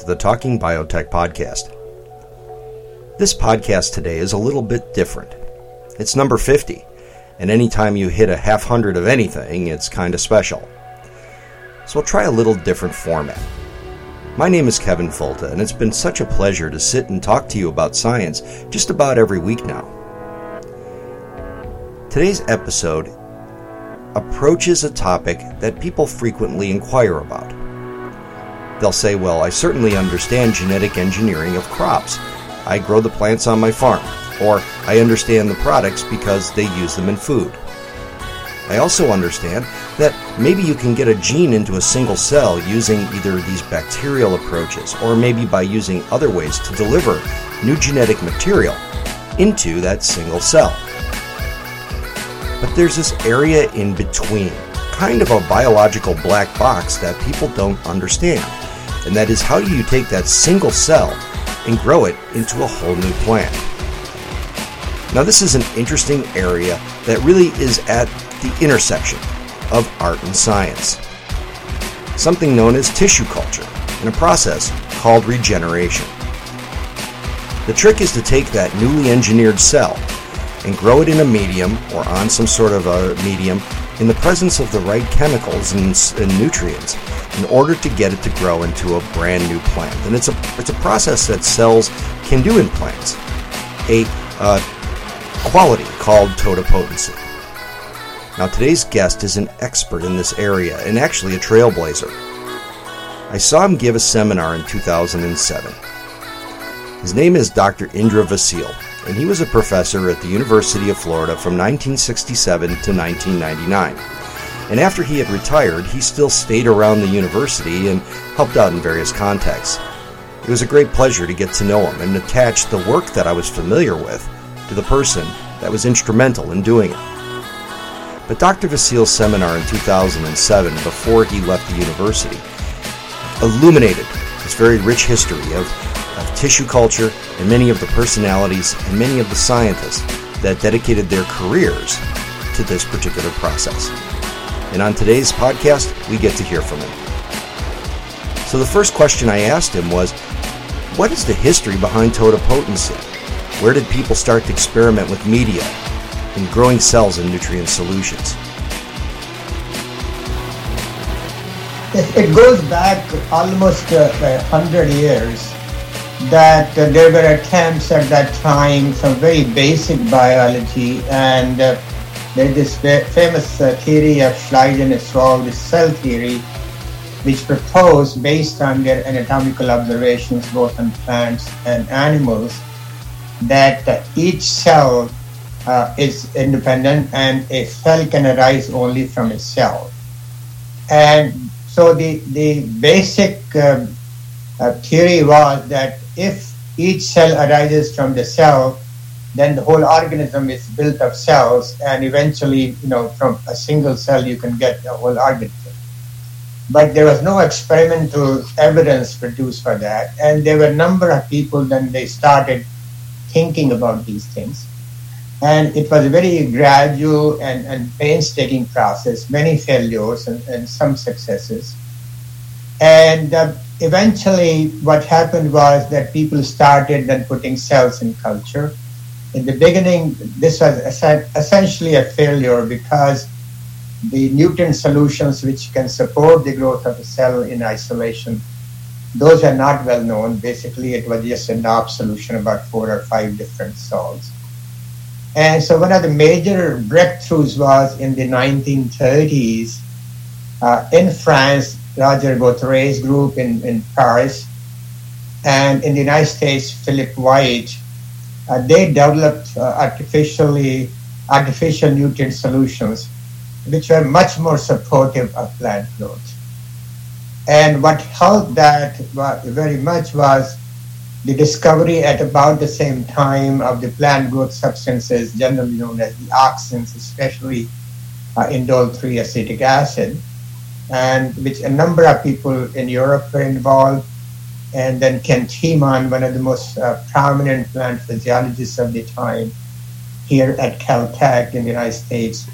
to the Talking Biotech podcast. This podcast today is a little bit different. It's number 50, and anytime you hit a half hundred of anything, it's kind of special. So we'll try a little different format. My name is Kevin Folta, and it's been such a pleasure to sit and talk to you about science just about every week now. Today's episode approaches a topic that people frequently inquire about. They'll say, Well, I certainly understand genetic engineering of crops. I grow the plants on my farm. Or I understand the products because they use them in food. I also understand that maybe you can get a gene into a single cell using either these bacterial approaches or maybe by using other ways to deliver new genetic material into that single cell. But there's this area in between, kind of a biological black box that people don't understand. And that is how do you take that single cell and grow it into a whole new plant? Now, this is an interesting area that really is at the intersection of art and science. Something known as tissue culture, in a process called regeneration. The trick is to take that newly engineered cell and grow it in a medium or on some sort of a medium in the presence of the right chemicals and, and, nutrients in order to get it to grow into a brand new plant. And it's a, it's a process that cells can do in plants. A uh, quality called totipotency. Now, today's guest is an expert in this area and actually a trailblazer. I saw him give a seminar in 2007. His name is Dr. Indra Vasil, and he was a professor at the University of Florida from 1967 to 1999. And after he had retired, he still stayed around the university and helped out in various contexts. It was a great pleasure to get to know him and attach the work that I was familiar with to the person that was instrumental in doing it. But Dr. Vasil's seminar in 2007, before he left the university, illuminated this very rich history of, of tissue culture and many of the personalities and many of the scientists that dedicated their careers to this particular process. And on today's podcast, we get to hear from him. So the first question I asked him was, what is the history behind totipotency? Where did people start to experiment with media and growing cells and nutrient solutions. It goes back almost uh, 100 years that uh, there were attempts at that time, some very basic biology, and uh, there's this famous uh, theory of Schleiden et al., the cell theory, which proposed, based on their anatomical observations both on plants and animals, that uh, each cell uh, is independent and a cell can arise only from a cell. And so the, the basic uh, uh, theory was that if each cell arises from the cell, then the whole organism is built of cells, and eventually, you know, from a single cell you can get a whole organism. But there was no experimental evidence produced for that, and there were a number of people then they started thinking about these things. And it was a very gradual and, and painstaking process, many failures and, and some successes. And uh, eventually, what happened was that people started then putting cells in culture. In the beginning, this was essentially a failure because the nutrient solutions which can support the growth of a cell in isolation, those are not well known. Basically, it was just a Knop solution, about four or five different salts. And so one of the major breakthroughs was in the 1930s uh, in France, Roger Gautheret's group in, in Paris, and in the United States, Philip White, they developed uh, artificially artificial nutrient solutions, which were much more supportive of plant growth. And what helped that very much was the discovery at about the same time of the plant growth substances generally known as the auxins, especially uh, indole 3 acetic acid, and which a number of people in Europe were involved. And then Ken Thimann, one of the most uh, prominent plant physiologists of the time, here at Caltech in the United States,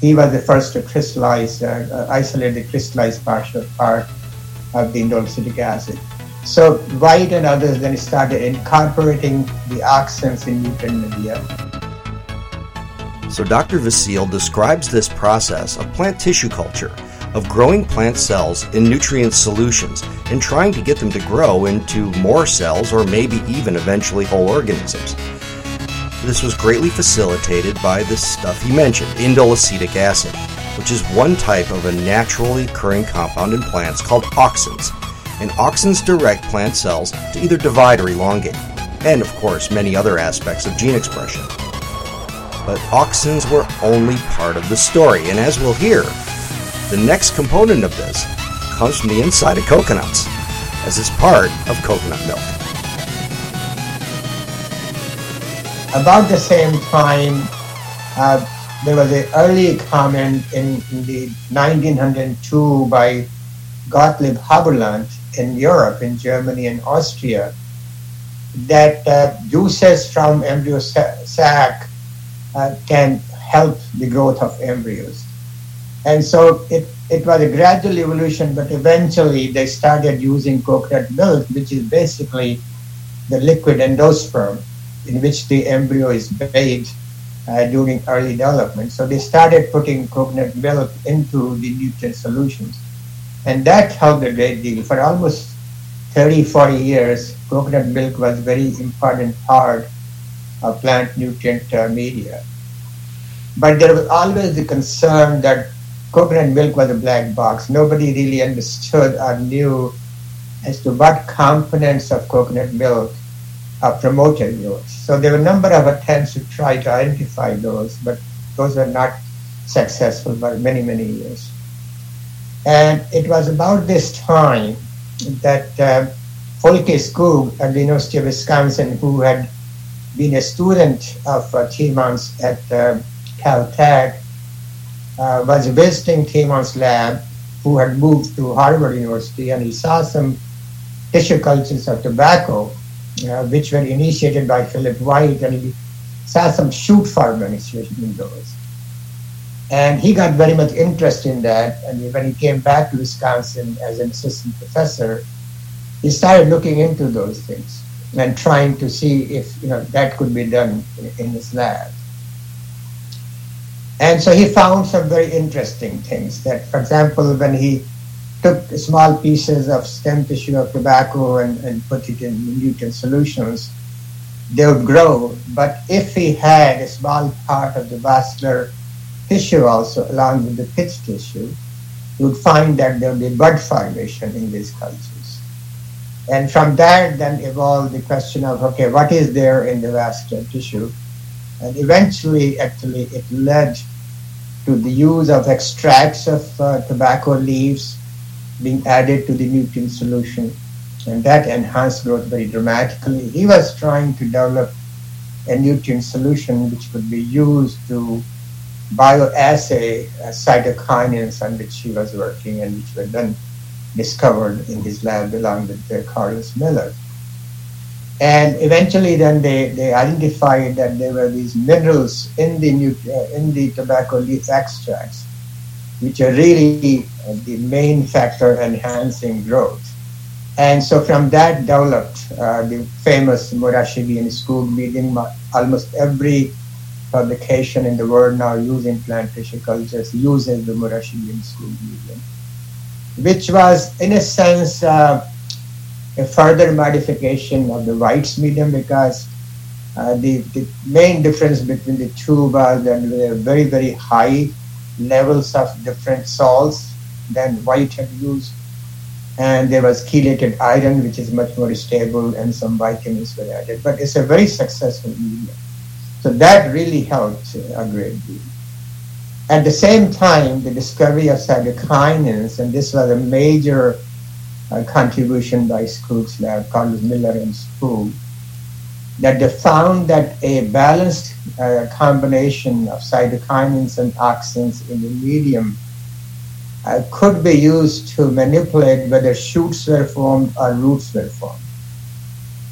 he was the first to crystallize, uh, uh isolate the crystallized partial part of the indole acid. So White and others then started incorporating the auxins in nutrient media. So Dr. Vasil describes this process of plant tissue culture, of growing plant cells in nutrient solutions and trying to get them to grow into more cells or maybe even eventually whole organisms. This was greatly facilitated by the stuff he mentioned, indole acetic acid, which is one type of a naturally occurring compound in plants called auxins and auxins direct plant cells to either divide or elongate, and of course many other aspects of gene expression. But auxins were only part of the story, and as we'll hear, the next component of this comes from the inside of coconuts, as it's part of coconut milk. About the same time, uh, there was an early comment in, in the 1902 by Gottlieb Haberlandt in Europe, in Germany and Austria, that uh, juices from embryo sac uh, can help the growth of embryos. And so it, it was a gradual evolution, but eventually they started using coconut milk, which is basically the liquid endosperm in which the embryo is bathed uh, during early development. So they started putting coconut milk into the nutrient solutions. And that helped a great deal. For almost 30, 40 years, coconut milk was a very important part of plant nutrient uh, media. But there was always the concern that coconut milk was a black box. Nobody really understood or knew as to what components of coconut milk are promoted growth. So there were a number of attempts to try to identify those, but those were not successful for many, many years. And it was about this time that uh, Folke Skoog at the University of Wisconsin, who had been a student of uh, Thimann's at uh, Caltech, uh, was visiting Thimann's lab, who had moved to Harvard University, and he saw some tissue cultures of tobacco, uh, which were initiated by Philip White, and he saw some shoot formation in those. And he got very much interested in that. And when he came back to Wisconsin as an assistant professor, he started looking into those things and trying to see if you know that could be done in his lab. And so he found some very interesting things. That, for example, when he took small pieces of stem tissue of tobacco and, and put it in nutrient solutions, they would grow. But if he had a small part of the vascular tissue also, along with the pith tissue, you would find that there would be bud formation in these cultures. And from there, then evolved the question of, okay, what is there in the vascular tissue? And eventually, actually, it led to the use of extracts of uh, tobacco leaves being added to the nutrient solution. And that enhanced growth very dramatically. He was trying to develop a nutrient solution which could be used to bioassay uh, on which he was working and which were then discovered in his lab along with uh, Carlos Miller. And eventually then they, they identified that there were these minerals in the, uh, in the tobacco leaf extracts, which are really uh, the main factor enhancing growth. And so from that developed uh, the famous Murashige and Skoog medium. Almost every publication in the world now using plant tissue cultures uses the Murashige Skoog medium, which was, in a sense, uh, a further modification of the White's medium because uh, the, the main difference between the two was that there were very, very high levels of different salts than White had used. And there was chelated iron, which is much more stable, and some vitamins were added. But it's a very successful medium. So that really helped a great deal. At the same time, the discovery of cytokinins, and this was a major uh, contribution by Skoog's lab, Carlos Miller and Skoog, that they found that a balanced uh, combination of cytokinins and auxins in the medium uh, could be used to manipulate whether shoots were formed or roots were formed.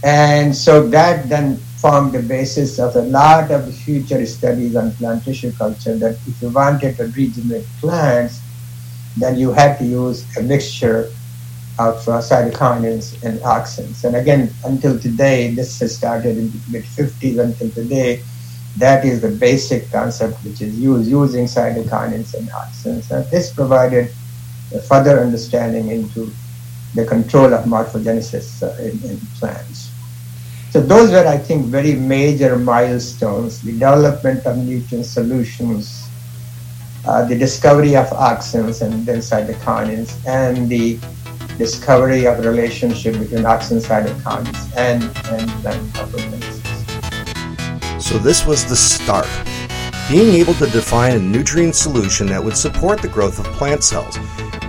And so that then formed the basis of a lot of future studies on plant tissue culture that if you wanted to regenerate plants, then you had to use a mixture of uh, cytokinins and auxins. And again, until today, this has started in the mid 50s until today. That is the basic concept which is used using cytokinins and auxins. And this provided a further understanding into the control of morphogenesis uh, in, in plants. So those were, I think, very major milestones, the development of nutrient solutions, uh, the discovery of auxins and then cytokinins, and the discovery of relationship between auxin cytokinins and, and plant morphogenesis. So this was the start. Being able to define a nutrient solution that would support the growth of plant cells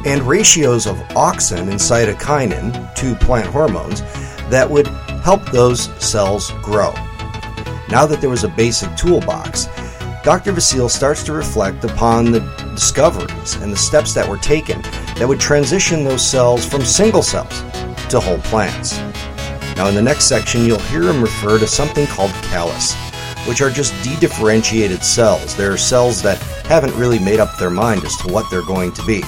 and ratios of auxin and cytokinin, two plant hormones, that would help those cells grow. Now that there was a basic toolbox, Dr. Vasil starts to reflect upon the discoveries and the steps that were taken that would transition those cells from single cells to whole plants. Now, in the next section, you'll hear him refer to something called callus, which are just dedifferentiated cells. They're cells that haven't really made up their mind as to what they're going to be.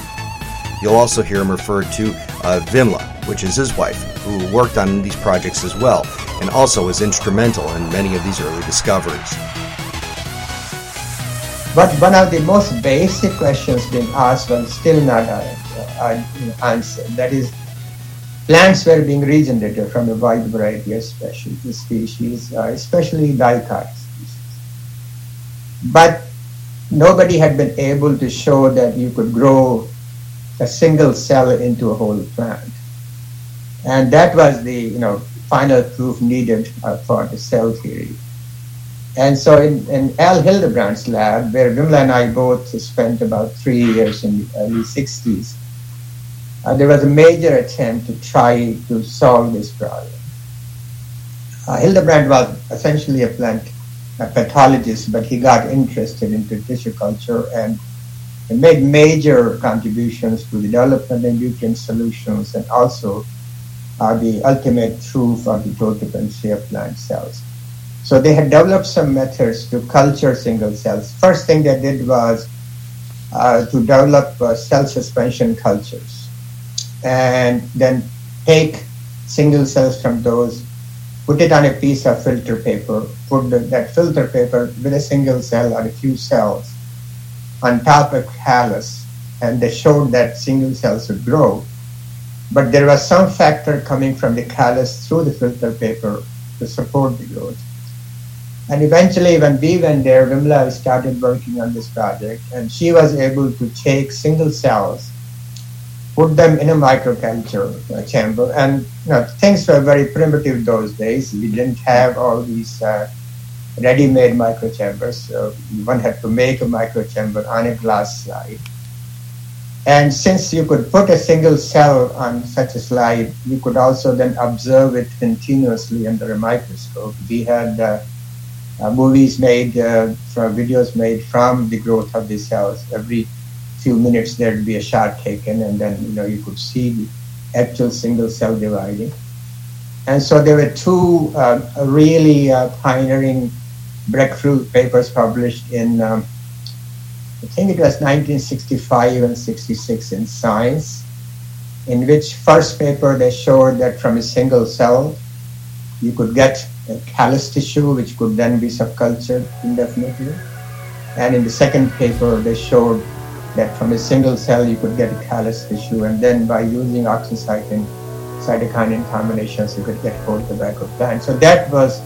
You'll also hear him refer to uh, Vimla, which is his wife, who worked on these projects as well, and also was instrumental in many of these early discoveries. But one of the most basic questions being asked was still not uh, uh, answered. That is, plants were being regenerated from a wide variety of species, uh, especially dicot species. But nobody had been able to show that you could grow a single cell into a whole plant. And that was the you know final proof needed for the cell theory. And so in, in Al Hildebrandt's lab, where Vimla and I both spent about three years in the early 60s, uh, there was a major attempt to try to solve this problem. Uh, Hildebrandt was essentially a plant a pathologist, but he got interested into tissue culture and made major contributions to the development of nutrient solutions and also are the ultimate truth of the of plant cells. So they had developed some methods to culture single cells. First thing they did was uh, to develop uh, cell suspension cultures and then take single cells from those, put it on a piece of filter paper, put the, that filter paper with a single cell or a few cells, on top of callus and they showed that single cells would grow. But there was some factor coming from the callus through the filter paper to support the growth. And eventually, when we went there, Vimla started working on this project, and she was able to take single cells, put them in a microculture chamber, and you know, things were very primitive those days. We didn't have all these uh, ready-made microchambers. So one had to make a microchamber on a glass slide. And since you could put a single cell on such a slide, you could also then observe it continuously under a microscope. We had uh, uh, movies made, uh, from videos made from the growth of these cells. Every few minutes there'd be a shot taken, and then you know you could see the actual single cell dividing. And so there were two uh, really uh, pioneering breakthrough papers published in, um, I think it was 1965 and 66 in Science, in which first paper they showed that from a single cell you could get callus tissue which could then be subcultured indefinitely. And in the second paper they showed that from a single cell you could get a callus tissue and then by using oxycytin cytokinin combinations you could get whole tobacco plant. So that was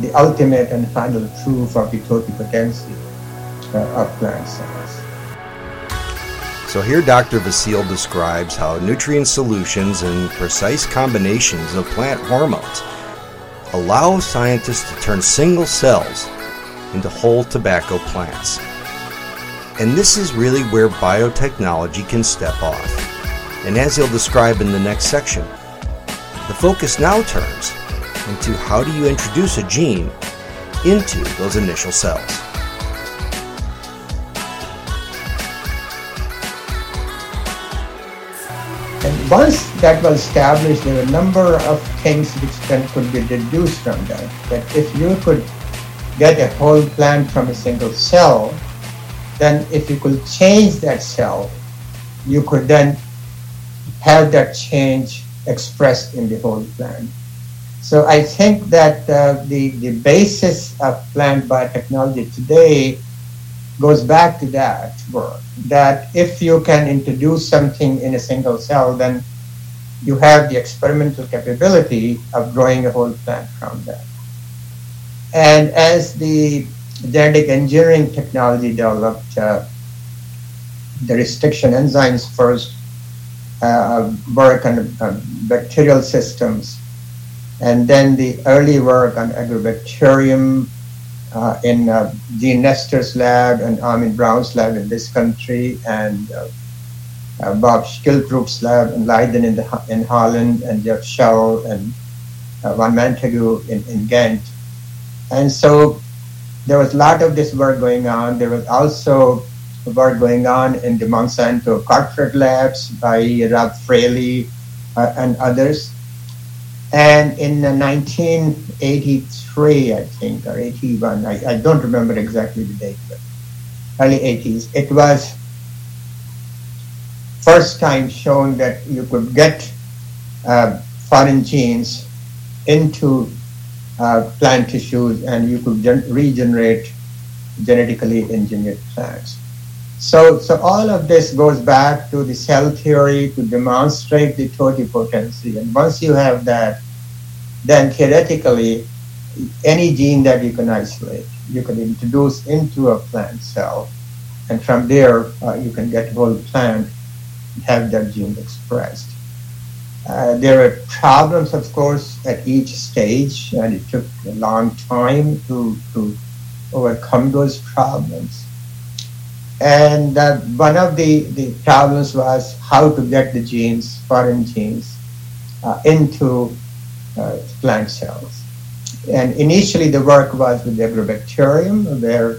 the ultimate and final proof of the totipotency uh, of plant cells. So here Dr. Vasil describes how nutrient solutions and precise combinations of plant hormones allow scientists to turn single cells into whole tobacco plants. And this is really where biotechnology can step off. And as he'll describe in the next section, the focus now turns into how do you introduce a gene into those initial cells. And once that was established, there were a number of things which then could be deduced from that. That if you could get a whole plant from a single cell, then if you could change that cell, you could then have that change expressed in the whole plant. So I think that uh, the, the basis of plant biotechnology today goes back to that work. That if you can introduce something in a single cell, then you have the experimental capability of growing a whole plant from that. And as the genetic engineering technology developed, uh, the restriction enzymes first uh, work on uh, bacterial systems, and then the early work on agrobacterium uh, in uh, Gene Nester's lab and Armin Braun's lab in this country, and uh, uh, Bob Schilperoort's lab in Leiden in, the, in Holland, and Jeff Schell and uh, Van Montagu in, in Ghent. And so there was a lot of this work going on. There was also work going on in the Monsanto corporate labs by Rob Fraley uh, and others. And in 1983, I think, or 81, I, I don't remember exactly the date, but early 80s, it was first time shown that you could get uh, foreign genes into uh, plant tissues and you could gen- regenerate genetically engineered plants. So, so all of this goes back to the cell theory to demonstrate the totipotency. And once you have that, then theoretically, any gene that you can isolate, you can introduce into a plant cell, and from there uh, you can get whole plant have that gene expressed. Uh, there are problems, of course, at each stage, and it took a long time to, to overcome those problems. And uh, one of the, the problems was how to get the genes, foreign genes, uh, into uh, plant cells. And initially, the work was with agrobacterium, where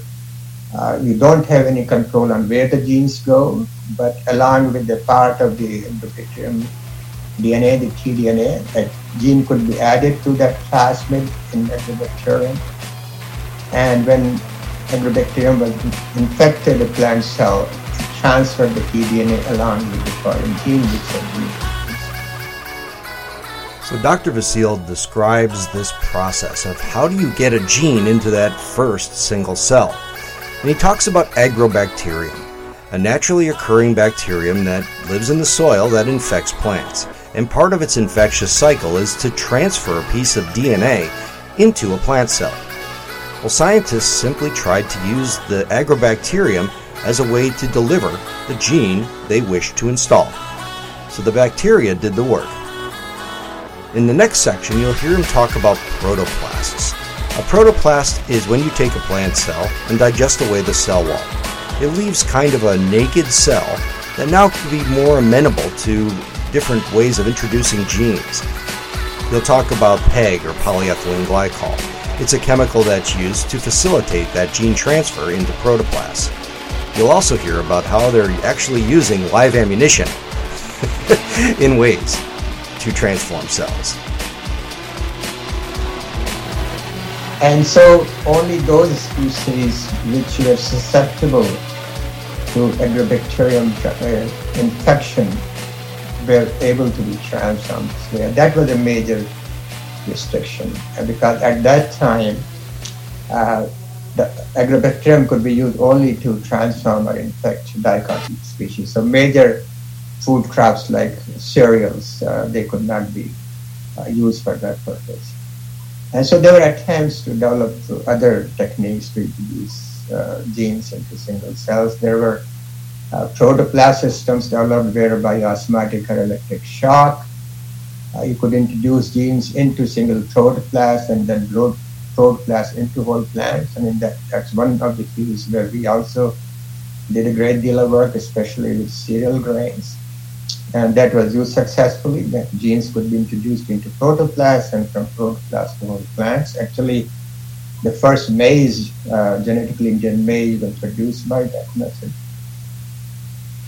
uh, you don't have any control on where the genes go, but along with the part of the agrobacterium DNA, the tDNA, that gene could be added to that plasmid in agrobacterium. And when agrobacterium was infected a plant cell, it transferred the tDNA along with the foreign gene which had been so Dr. Vasil describes this process of how do you get a gene into that first single cell. And he talks about agrobacterium, a naturally occurring bacterium that lives in the soil that infects plants. And part of its infectious cycle is to transfer a piece of DNA into a plant cell. Well, scientists simply tried to use the agrobacterium as a way to deliver the gene they wished to install. So the bacteria did the work. In the next section, you'll hear him talk about protoplasts. A protoplast is when you take a plant cell and digest away the cell wall. It leaves kind of a naked cell that now can be more amenable to different ways of introducing genes. He'll talk about PEG or polyethylene glycol. It's a chemical that's used to facilitate that gene transfer into protoplasts. You'll also hear about how they're actually using live ammunition in ways to transform cells. And so only those species which are susceptible to agrobacterium uh, infection were able to be transformed. So that was a major restriction because at that time uh, the agrobacterium could be used only to transform or infect dichotic species. So major food crops like cereals, uh, they could not be uh, used for that purpose. And so there were attempts to develop other techniques to introduce uh, genes into single cells. There were uh, protoplast systems developed whereby osmotic or electric shock. Uh, you could introduce genes into single protoplast and then load protoplast into whole plants. I mean, that, that's one of the fields where we also did a great deal of work, especially with cereal grains. And that was used successfully. That genes could be introduced into protoplasts and from protoplasts to whole plants. Actually, the first maize, uh, genetically engineered maize, was produced by that method.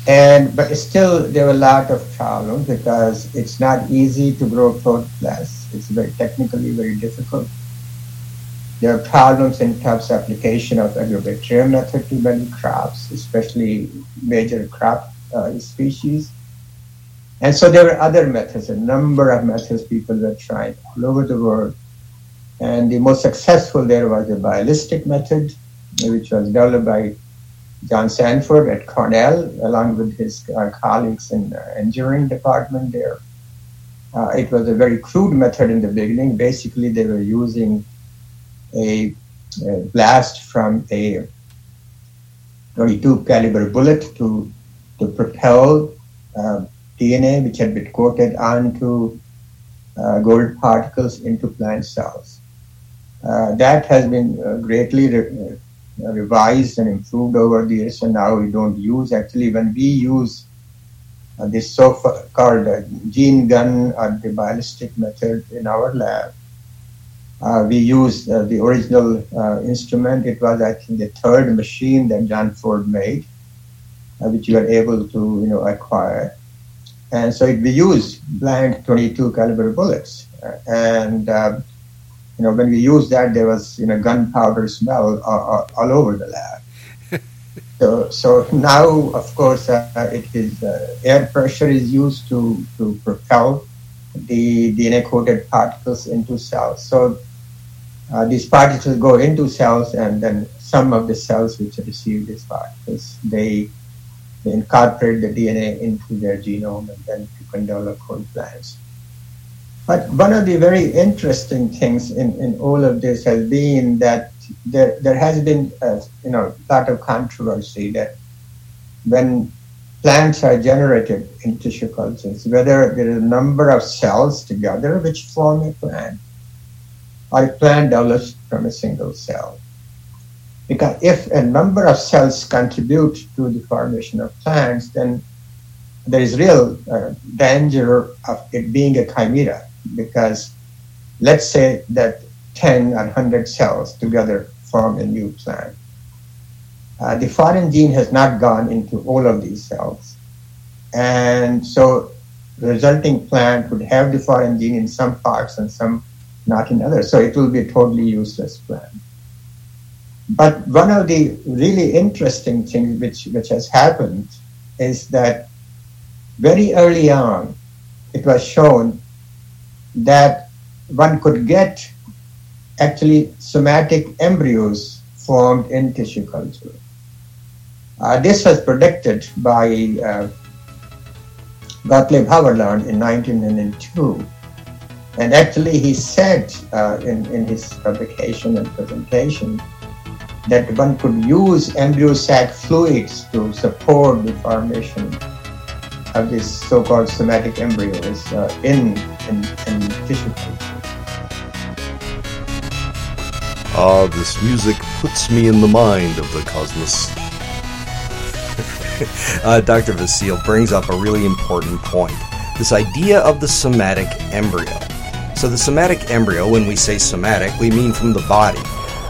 And but still, there were a lot of problems because it's not easy to grow protoplasts. It's very technically very difficult. There are problems in terms of application of agrobacterium method to many crops, especially major crop uh, species. And so there were other methods, a number of methods people were trying all over the world. And the most successful there was the ballistic method, which was developed by John Sanford at Cornell, along with his uh, colleagues in the engineering department there. Uh, it was a very crude method in the beginning. Basically, they were using a, a blast from a 22 caliber bullet to to propel uh, DNA, which had been coated onto uh, gold particles into plant cells. Uh, that has been uh, greatly re- uh, revised and improved over the years, and now we don't use. Actually, when we use uh, this so-called gene gun or the biolistic method in our lab, uh, we use uh, the original uh, instrument. It was, I think, the third machine that John Ford made, which you are able to, you know, acquire. And so it, we use blank 22 caliber bullets. and, um, you know, when we used that, there was, you know, gunpowder smell all, all over the lab. so, so now, of course, uh, it is uh, air pressure is used to, to propel the DNA coated particles into cells. So uh, these particles go into cells, and then some of the cells which receive these particles, they they incorporate the DNA into their genome and then you can develop whole plants. But one of the very interesting things in, in all of this has been that there, there has been a you know, lot of controversy that when plants are generated in tissue cultures, whether there is a number of cells together which form a plant, or a plant develops from a single cell. Because if a number of cells contribute to the formation of plants, then there is real uh, danger of it being a chimera. Because let's say that 10 or 100 cells together form a new plant. Uh, the foreign gene has not gone into all of these cells. And so the resulting plant would have the foreign gene in some parts and some not in others. So it will be a totally useless plant. But one of the really interesting things which, which has happened is that very early on, it was shown that one could get actually somatic embryos formed in tissue culture. Uh, this was predicted by uh, Gottlieb Haberlandt in 1902. And actually, he said uh, in, in his publication and presentation that one could use embryo sac fluids to support the formation of these so-called somatic embryos uh, in, in, in tissue culture. Ah, this music puts me in the mind of the cosmos. uh, Dr. Vasil brings up a really important point this idea of the somatic embryo. So, the somatic embryo, when we say somatic, we mean from the body.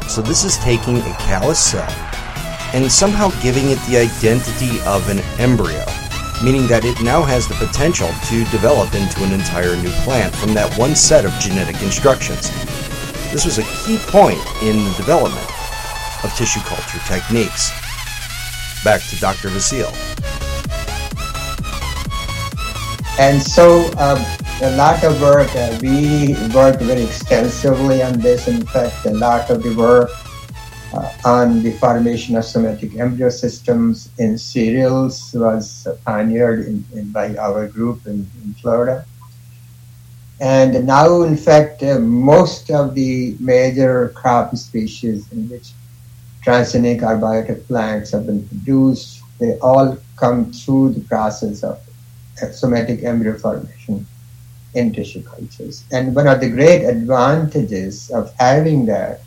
So this is taking a callus cell and somehow giving it the identity of an embryo, meaning that it now has the potential to develop into an entire new plant from that one set of genetic instructions. This was a key point in the development of tissue culture techniques. Back to Dr. Vasil. And so, um, a lot of work. Uh, we worked very extensively on this. In fact, a lot of the work uh, on the formation of somatic embryo systems in cereals was pioneered in, in, by our group in, in, Florida. And now, in fact, uh, most of the major crop species in which transgenic or biotic plants have been produced, they all come through the process of somatic embryo formation in tissue cultures. And one of the great advantages of having that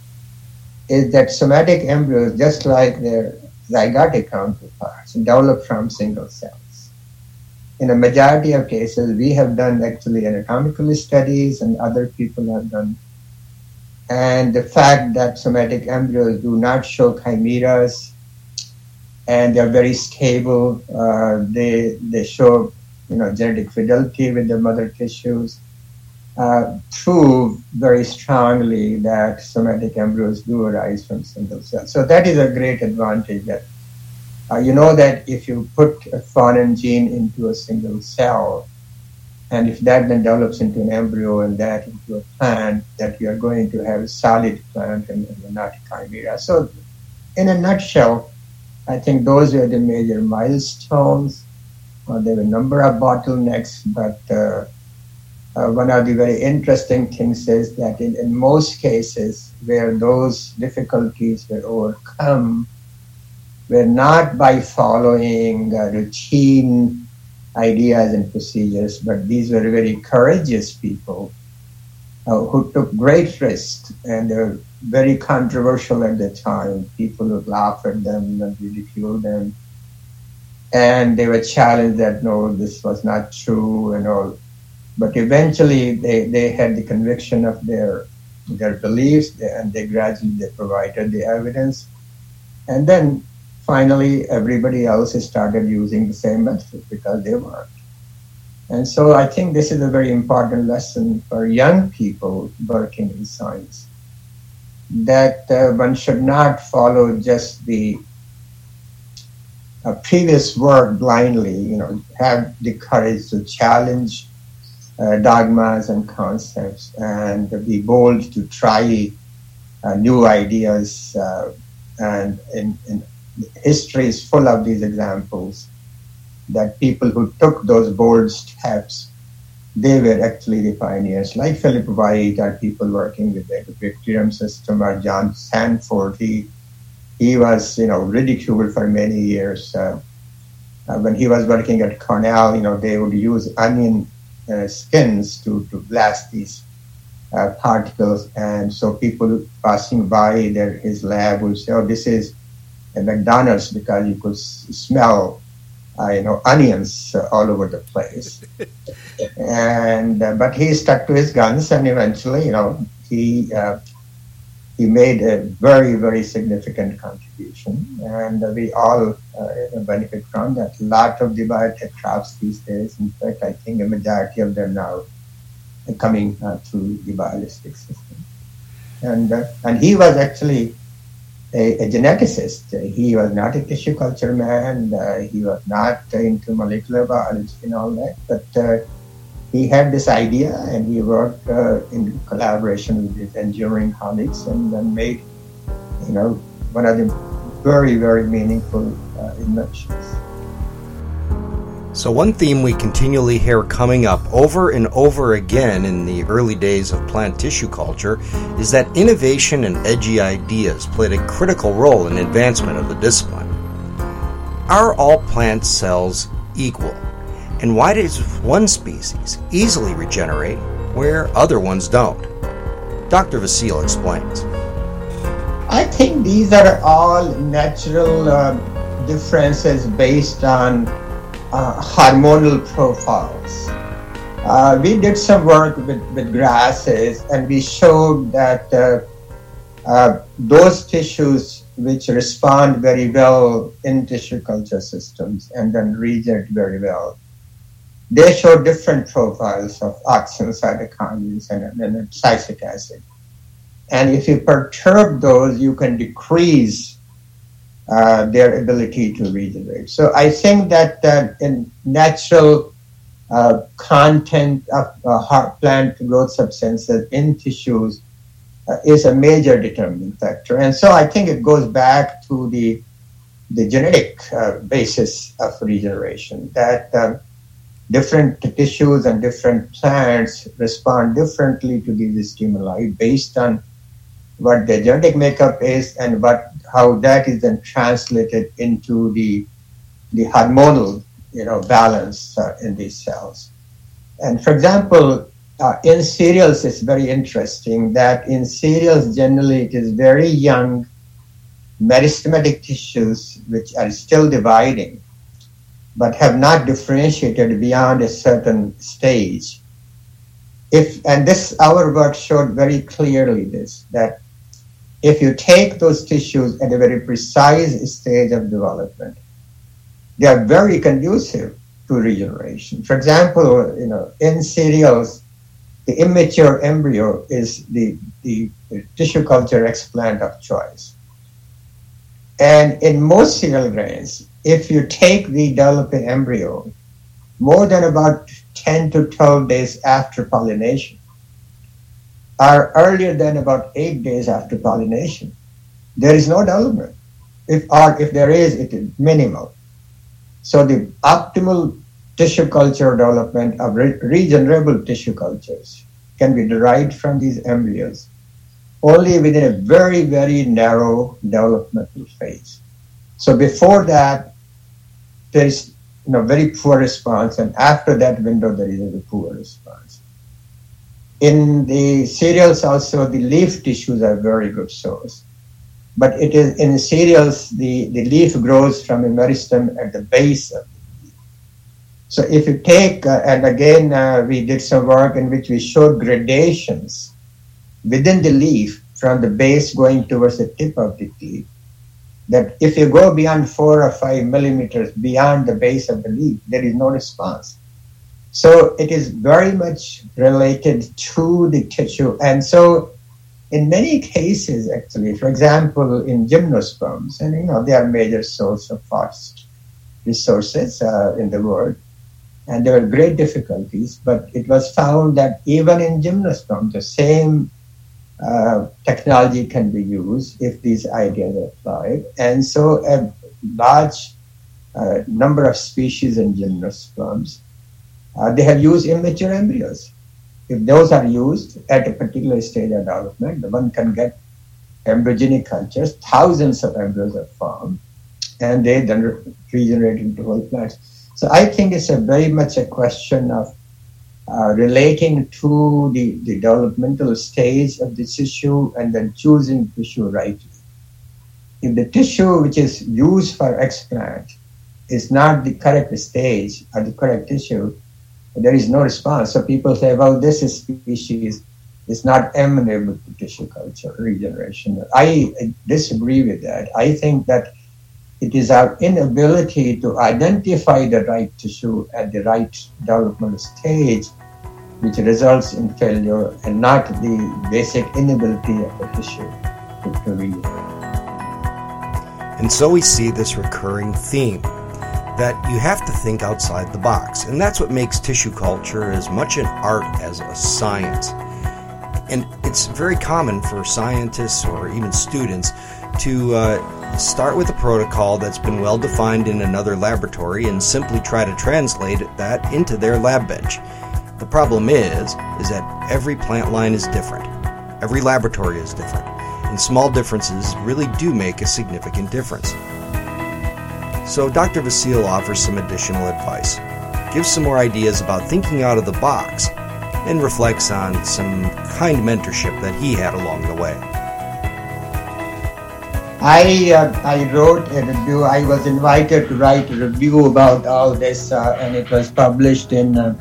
is that somatic embryos, just like their zygotic counterparts, develop from single cells. in a majority of cases, we have done actually anatomical studies and other people have done. And the fact that somatic embryos do not show chimeras and they're very stable, uh, they, they show you know, genetic fidelity with the mother tissues, uh, prove very strongly that somatic embryos do arise from single cells. So that is a great advantage that uh, you know that if you put a foreign gene into a single cell, and if that then develops into an embryo and that into a plant, that you are going to have a solid plant and, and not a chimera. So, in a nutshell, I think those are the major milestones. Uh, there were a number of bottlenecks, but uh, uh, one of the very interesting things is that in, in most cases where those difficulties were overcome, were not by following uh, routine ideas and procedures, but these were very courageous people uh, who took great risks and they were very controversial at the time. People would laugh at them and ridicule them. And they were challenged that no, this was not true and all. But eventually they, they had the conviction of their their beliefs and they gradually they provided the evidence. And then finally everybody else started using the same method because they worked. And so I think this is a very important lesson for young people working in science that uh, one should not follow just the uh, previous work blindly, you know, have the courage to challenge uh, dogmas and concepts and be bold to try uh, new ideas uh, and in, in history is full of these examples that people who took those bold steps, they were actually the pioneers, like Philip White or people working with the bacterium system or John Sanford. He, he was, you know, ridiculed for many years. Uh, when he was working at Cornell, you know, they would use onion uh, skins to, to blast these uh, particles. And so people passing by their, his lab would say, oh, this is a McDonald's because you could s- smell, uh, you know, onions uh, all over the place. and uh, but he stuck to his guns, and eventually, you know, he uh, he made a very very significant contribution, and we all uh, benefit from that. A lot of the biotech crops these days, in fact, I think a majority of them now are coming uh, through the biolistic system. And and he was actually a, a, geneticist. He was not a tissue culture man. Uh, he was not into molecular biology and all that. But uh, he had this idea and he worked uh, in collaboration with his engineering colleagues and then made, you know, one of the very, very meaningful uh, inventions. So, one theme we continually hear coming up over and over again in the early days of plant tissue culture is that innovation and edgy ideas played a critical role in advancement of the discipline. Are all plant cells equal? And why does one species easily regenerate where other ones don't? Dr. Vasil explains. I think these are all natural uh, differences based on uh, hormonal profiles. Uh, we did some work with, with grasses and we showed that uh, uh, those tissues which respond very well in tissue culture systems and then regenerate very well, they show different profiles of auxin cytokines and, and abscisic acid. And if you perturb those, you can decrease uh, their ability to regenerate. So I think that uh, in natural uh, content of uh, plant growth substances in tissues uh, is a major determining factor. And so I think it goes back to the the genetic uh, basis of regeneration that different tissues and different plants respond differently to these stimuli based on what their genetic makeup is and what how that is then translated into the the hormonal you know balance uh, in these cells. And for example, uh, in cereals, it's very interesting that in cereals generally it is very young meristematic tissues which are still dividing. But have not differentiated beyond a certain stage. If and this our work showed very clearly this that if you take those tissues at a very precise stage of development, they are very conducive to regeneration. For example, you know, in cereals, the immature embryo is the, the, the tissue culture explant of choice. And in most cereal grains, if you take the developing embryo more than about 10 to 12 days after pollination, or earlier than about 8 days after pollination, there is no development. If, or if there is, it is minimal. So the optimal tissue culture development of re- regenerable tissue cultures can be derived from these embryos only within a very, very narrow developmental phase. So before that, there is you know, very poor response, and after that window, there is a poor response. In the cereals, also, the leaf tissues are very good source. But it is in cereals, the, the leaf grows from a meristem at the base of the leaf. so if you take, uh, and again, uh, we did some work in which we showed gradations within the leaf from the base going towards the tip of the leaf. That if you go beyond four or five millimeters beyond the base of the leaf, there is no response. So it is very much related to the tissue. And so in many cases, actually, for example, in gymnosperms, and you know, they are major source of phosphate resources uh, in the world and there were great difficulties, but it was found that even in gymnosperms, the same uh, technology can be used if these ideas are applied. And so a large uh, number of species in gymnosperms, uh, they have used immature embryos. If those are used at a particular stage of development, one can get embryogenic cultures, thousands of embryos are formed, and they then regenerate into whole plants. So I think it's a very much a question of uh, relating to the, the developmental stage of the tissue and then choosing tissue rightly. If the tissue which is used for explant is not the correct stage or the correct tissue, there is no response. So people say, well, this is species is not amenable to tissue culture regeneration. I disagree with that. I think that it is our inability to identify the right tissue at the right developmental stage which results in failure and not the basic inability of tissue to, regenerate. And so we see this recurring theme that you have to think outside the box. And that's what makes tissue culture as much an art as a science. And it's very common for scientists or even students to uh, start with a protocol that's been well defined in another laboratory and simply try to translate that into their lab bench. The problem is, is that every plant line is different. Every laboratory is different. And small differences really do make a significant difference. So Dr. Vasil offers some additional advice, gives some more ideas about thinking out of the box, and reflects on some kind mentorship that he had along the way. I uh, I wrote a review. I was invited to write a review about all this, uh, and it was published in uh,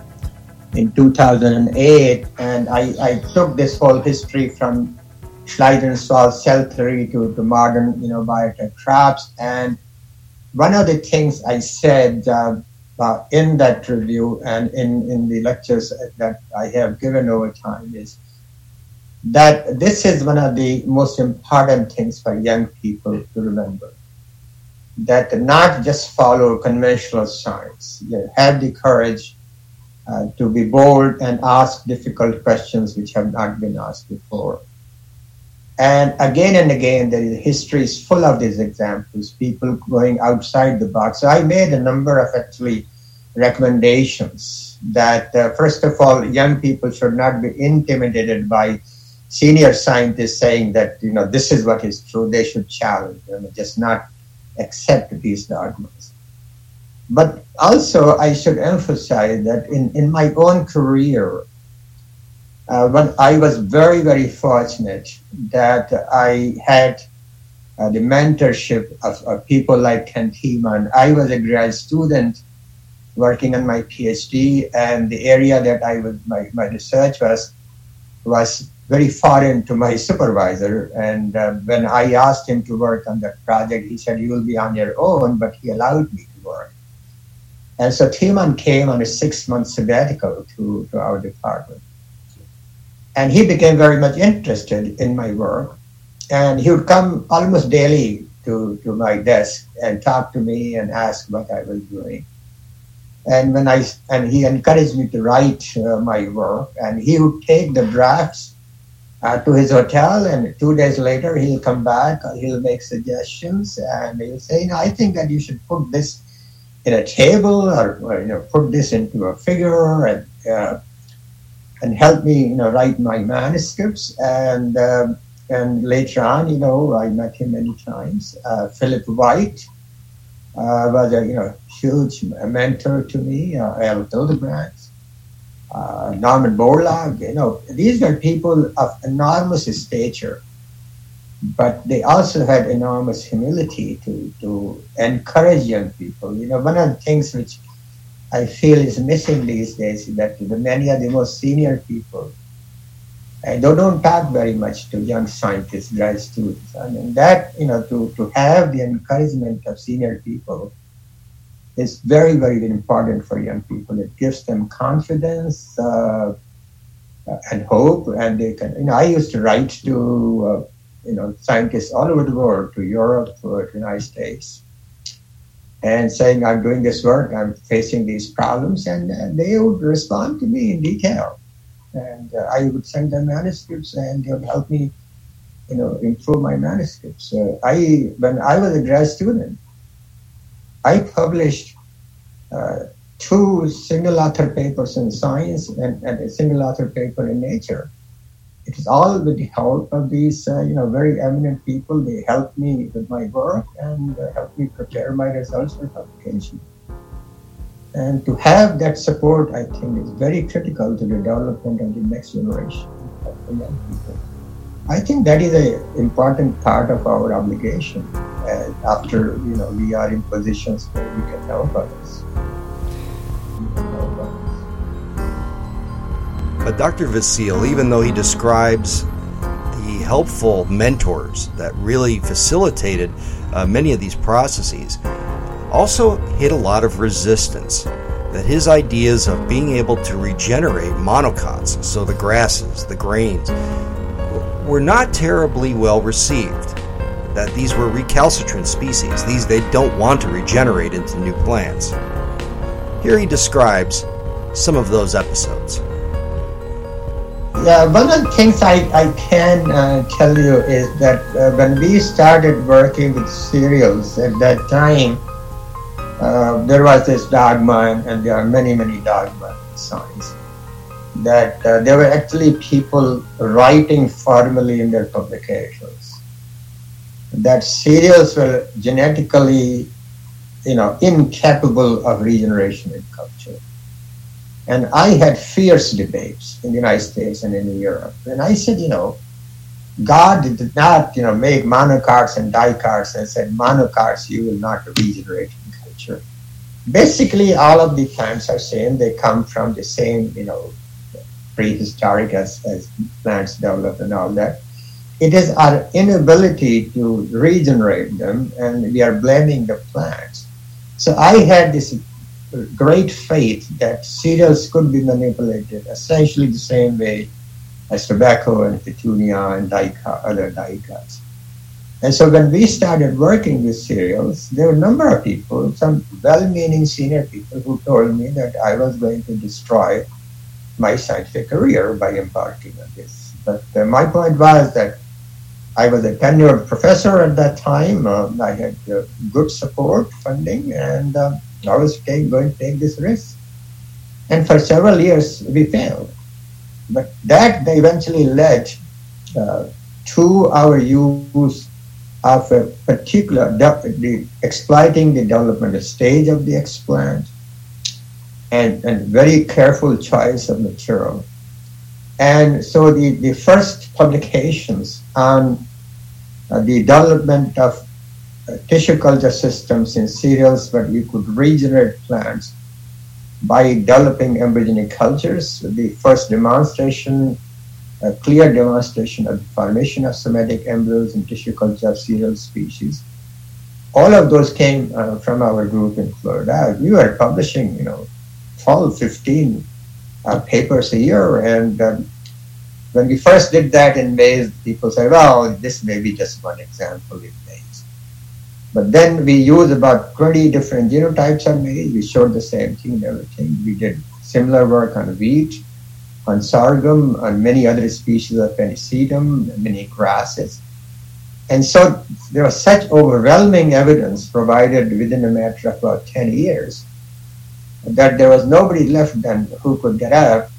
in 2008. And I, I took this whole history from Schleiden-Schwann cell theory to, to modern, you know, biotech crops. And one of the things I said uh, uh, in that review and in, in the lectures that I have given over time is that this is one of the most important things for young people to remember. That not just follow conventional science, you have the courage uh, to be bold and ask difficult questions which have not been asked before. And again and again, the history is full of these examples, people going outside the box. So I made a number of actually recommendations that, uh, first of all, young people should not be intimidated by senior scientists saying that you know this is what is true they should challenge them just not accept these dogmas but also i should emphasize that in, in my own career uh, when i was very very fortunate that i had uh, the mentorship of, of, people like Ken Thimann. I was a grad student working on my PhD, and the area that I was my, my research was was very foreign to my supervisor. And uh, when I asked him to work on that project, he said, "You will be on your own," but he allowed me to work. And so Thimann came on a six-month sabbatical to, to our department, and he became very much interested in my work. And he would come almost daily to, to my desk and talk to me and ask what I was doing. And when I and he encouraged me to write uh, my work, and he would take the drafts uh, to his hotel, and two days later he'll come back. He'll make suggestions, and he'll say, "You know, I think that you should put this in a table, or, or you know, put this into a figure, and uh, and help me, you know, write my manuscripts." And um, and later on, you know, I met him many times. Uh, Philip White uh, was a you know huge mentor to me. Uh, Al Hildebrandt, uh, Norman Borlaug. You know, these were people of enormous stature, but they also had enormous humility to to encourage young people. You know, one of the things which I feel is missing these days is that the many of the most senior people and they don't talk very much to young scientists, grad students. I mean, that, you know, to, to have the encouragement of senior people is very, very important for young people. It gives them confidence uh, and hope, and they can, you know, I used to write to, uh, you know, scientists all over the world, to Europe, to the United States, and saying, I'm doing this work, I'm facing these problems, and, they would respond to me in detail and uh, I would send them manuscripts, and they would help me, you know, improve my manuscripts. Uh, I when I was a grad student, I published uh, two single author papers in Science and, and, a single author paper in Nature. It is all with the help of these, uh, you know, very eminent people. They helped me with my work and uh, helped me prepare my results for publication. And to have that support, I think, is very critical to the development of the next generation of young people. I think that is an important part of our obligation uh, after you know we are in positions where we can help others. But Dr. Vasil, even though he describes the helpful mentors that really facilitated uh, many of these processes, also hit a lot of resistance. That his ideas of being able to regenerate monocots, so the grasses, the grains, were not terribly well received. That these were recalcitrant species, these they don't want to regenerate into new plants. Here he describes some of those episodes. Yeah, one of the things I, I can uh, tell you is that uh, when we started working with cereals at that time, uh, there was this dogma, and there are many, many dogma in science, that uh, there were actually people writing formally in their publications that cereals were genetically, you know, incapable of regeneration in culture. And I had fierce debates in the United States and in Europe. And I said, you know, God did not, you know, make monocots and dicots and said, monocots you will not regenerate in culture. basically all of the plants are same. They come from the same, you know, prehistoric as, as plants develop and all that. It is our inability to regenerate them, and we are blaming the plants. So I had this great faith that cereals could be manipulated essentially the same way as tobacco and petunia and other dicots. And so when we started working with cereals, there were a number of people, some well-meaning senior people who told me that I was going to destroy my scientific career by embarking on this. But uh, my point was that I was a tenured professor at that time. Uh, I had uh, good support, funding, and uh, I was take, going to take this risk. And for several years, we failed. But that eventually led uh, to our use of a particular the, exploiting the developmental stage of the explant and, and very careful choice of material. And so the, the first publications on uh, the development of tissue culture systems in cereals where you could regenerate plants by developing embryogenic cultures, the first demonstration, a clear demonstration of the formation of somatic embryos in tissue culture of cereal species. All of those came uh, from our group in Florida. We were publishing, you know, 12, 15 uh, papers a year. And um, when we first did that in maize, people said, well, this may be just one example maize. But then we used about 20 different genotypes of maize. We showed the same thing and everything. We did similar work on wheat, on sorghum, on many other species of Pennisetum, many grasses. And so there was such overwhelming evidence provided within a matter of about 10 years that there was nobody left then who could get up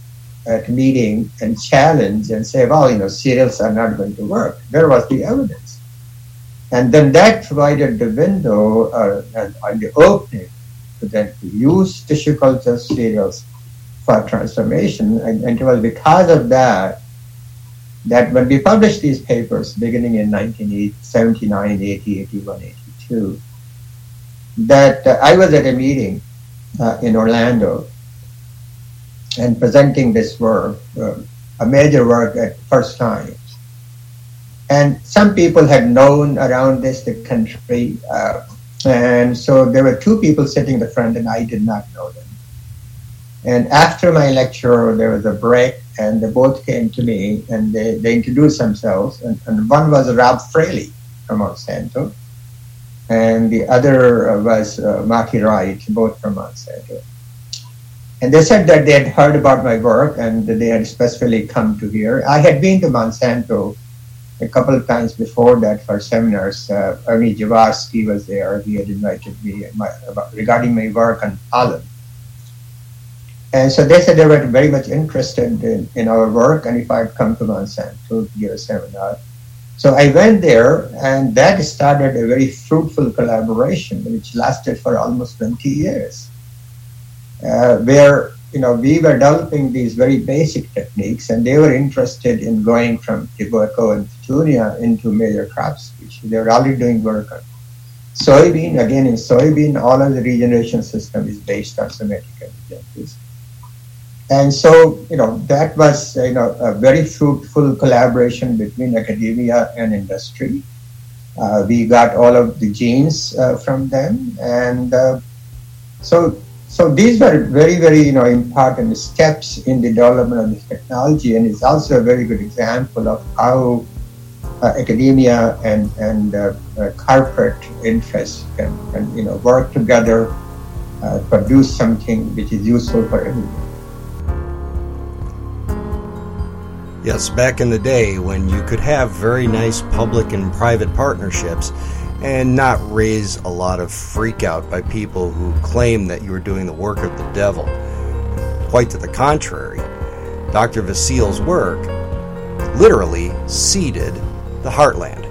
at meeting and challenge and say, well, you know, cereals are not going to work. There was the evidence. And then that provided the window uh, and, and the opening to then use tissue culture cereals for transformation. And, and it was because of that that when we published these papers beginning in 1979, 80, 81, 82, that uh, I was at a meeting uh, in Orlando and presenting this work, uh, a major work at first time. And some people had known around this the country, uh, and so there were two people sitting in the front, and I did not know them. And after my lecture, there was a break, and they both came to me and they, they introduced themselves. And, and one was Rob Fraley from Monsanto, and the other was uh, Maki Wright, both from Monsanto. And they said that they had heard about my work and they had specifically come to here. I had been to Monsanto a couple of times before that for seminars. Uh, Ernie Jaworski was there. He had invited me my, about, regarding my work on pollen. And so they said they were very much interested in, in our work and if I'd come to Monsanto to give a seminar. So I went there and that started a very fruitful collaboration which lasted for almost 20 years. Uh, where you know we were developing these very basic techniques and they were interested in going from tobacco and petunia into major crops, species. They were already doing work on soybean. Again, in soybean, all of the regeneration system is based on somatic embryogenesis. And so, you know, that was, you know, a very fruitful collaboration between academia and industry. Uh, we got all of the genes uh, from them. And uh, so, so these were very, very, you know, important steps in the development of this technology. And it's also a very good example of how uh, academia and, and uh, uh, corporate interests can, can, you know, work together, produce something which is useful for everyone. Yes, back in the day when you could have very nice public and private partnerships and not raise a lot of freak out by people who claim that you are doing the work of the devil. Quite to the contrary, Dr. Vasil's work literally seeded the heartland.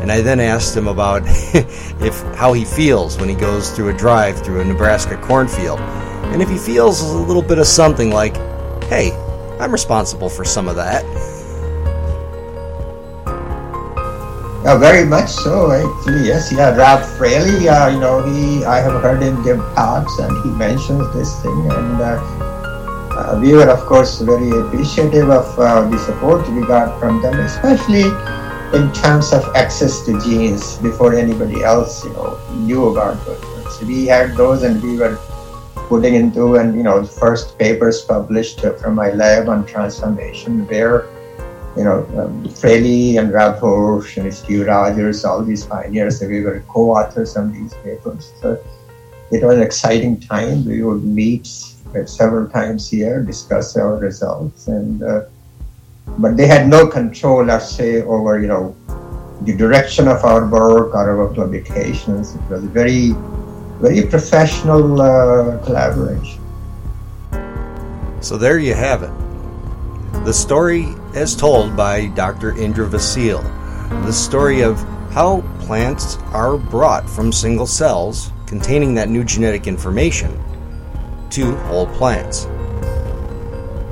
And I then asked him about if how he feels when he goes through a drive through a Nebraska cornfield. And if he feels a little bit of something like, hey, I'm responsible for some of that. Yeah, very much so. Actually, yes. Yeah, Rob Fraley. Uh, you know, he. I have heard him give talks, and he mentions this thing, and uh, uh, we were, of course, very appreciative of uh, the support we got from them, especially in terms of access to genes before anybody else, you know, knew about those. So we had those, and we were putting into and you know first papers published from my lab on transformation where you know um, Fraley and Rob Horsch and Steve Rogers, all these pioneers, we were co-authors on these papers. So it was an exciting time. We would meet several times here, discuss our results, and uh, but they had no control, let's say, over you know the direction of our work or our publications. It was very very professional uh, collaboration. So there you have it. The story as told by Dr. Indra Vasil. The story of how plants are brought from single cells containing that new genetic information to whole plants.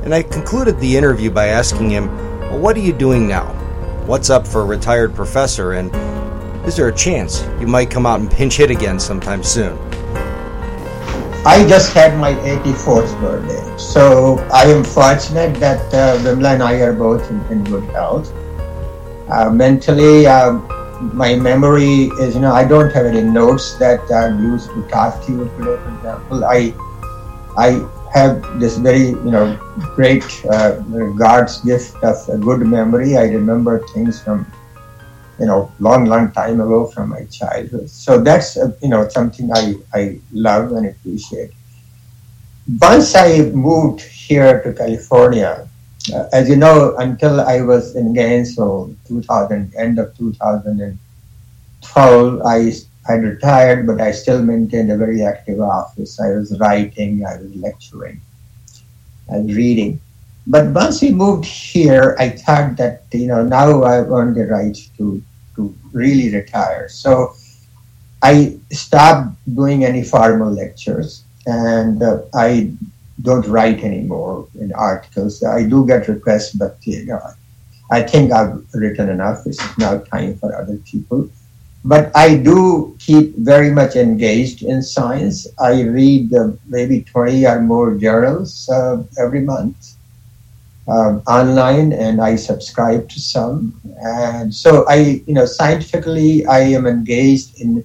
And I concluded the interview by asking him, Well, what are you doing now? What's up for a retired professor? And is there a chance you might come out and pinch hit again sometime soon? I just had my 84th birthday. So I am fortunate that uh, Vimla and I are both in, in good health. Uh, mentally, um, my memory is, you know, I don't have any notes that I used to talk to you today, for example. I, I have this very, you know, great uh, God's gift of a good memory. I remember things from, you know, long, long time ago from my childhood. So that's, uh, you know, something I, I love and appreciate. Once I moved here to California, uh, as you know, until I was in Gainesville, 2000, end of 2012, I I retired, but I still maintained a very active office. I was writing, I was lecturing, I was reading. But once we moved here, I thought that you know now I've earned the right to to really retire. So I stopped doing any formal lectures, and uh, I don't write anymore in articles. I do get requests, but you know, I think I've written enough. It's now time for other people. But I do keep very much engaged in science. I read uh, maybe 20 or more journals uh, every month um, online, and I subscribe to some. And so I, you know, scientifically, I am engaged in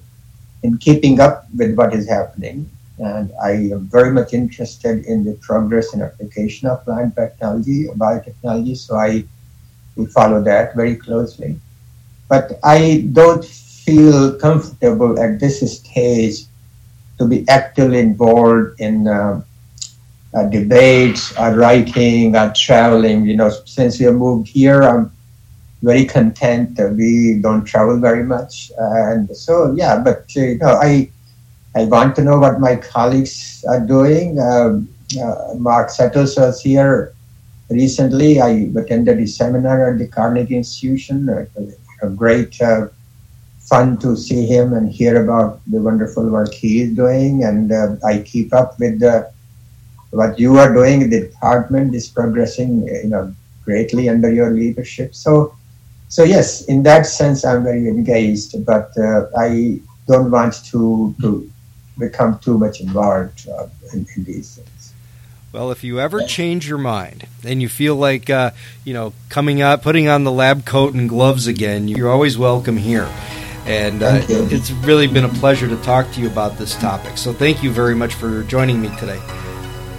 in keeping up with what is happening and I am very much interested in the progress and application of plant technology, biotechnology. So I we follow that very closely. But I don't feel comfortable at this stage to be actively involved in uh, uh, debates or writing or traveling. You know, since we moved here, I'm very content that we don't travel very much. And so, yeah, but, uh, you know, I I want to know what my colleagues are doing. Um, uh, Mark Settles was here recently. I attended a seminar at the Carnegie Institution. Uh, a great uh, fun to see him and hear about the wonderful work he is doing. And uh, I keep up with what you are doing. The department is progressing, you know, greatly under your leadership. So, so yes, in that sense, I'm very engaged. But uh, I don't want to to become too much involved uh, in, in, these things. Well, if you ever change your mind and you feel like, uh, you know, coming up, putting on the lab coat and gloves again, you're always welcome here. And uh, it's really been a pleasure to talk to you about this topic. So thank you very much for joining me today.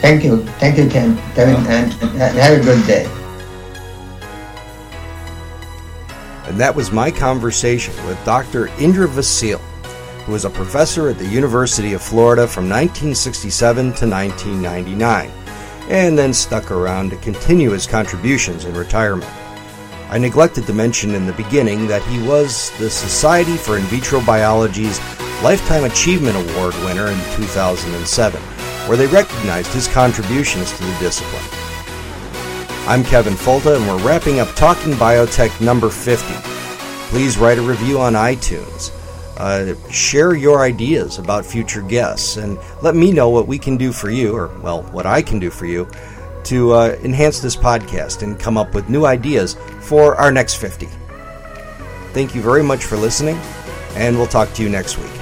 Thank you. Thank you, Ken. Kevin, and, and have a good day. And that was my conversation with Dr. Indra Vasil who was a professor at the University of Florida from 1967 to 1999, and then stuck around to continue his contributions in retirement. I neglected to mention in the beginning that he was the Society for In Vitro Biology's Lifetime Achievement Award winner in 2007, where they recognized his contributions to the discipline. I'm Kevin Folta, and we're wrapping up Talking Biotech number 50. Please write a review on iTunes. Uh, share your ideas about future guests and let me know what we can do for you, or, well, what I can do for you, to uh, enhance this podcast and come up with new ideas for our next 50. Thank you very much for listening, and we'll talk to you next week.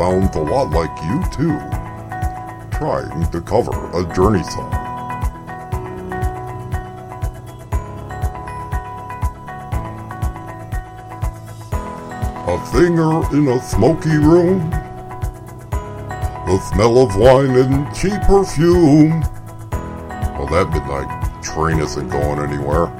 Sounds a lot like you too, trying to cover a journey song. A singer in a smoky room, the smell of wine and cheap perfume. Well, that midnight train isn't going anywhere.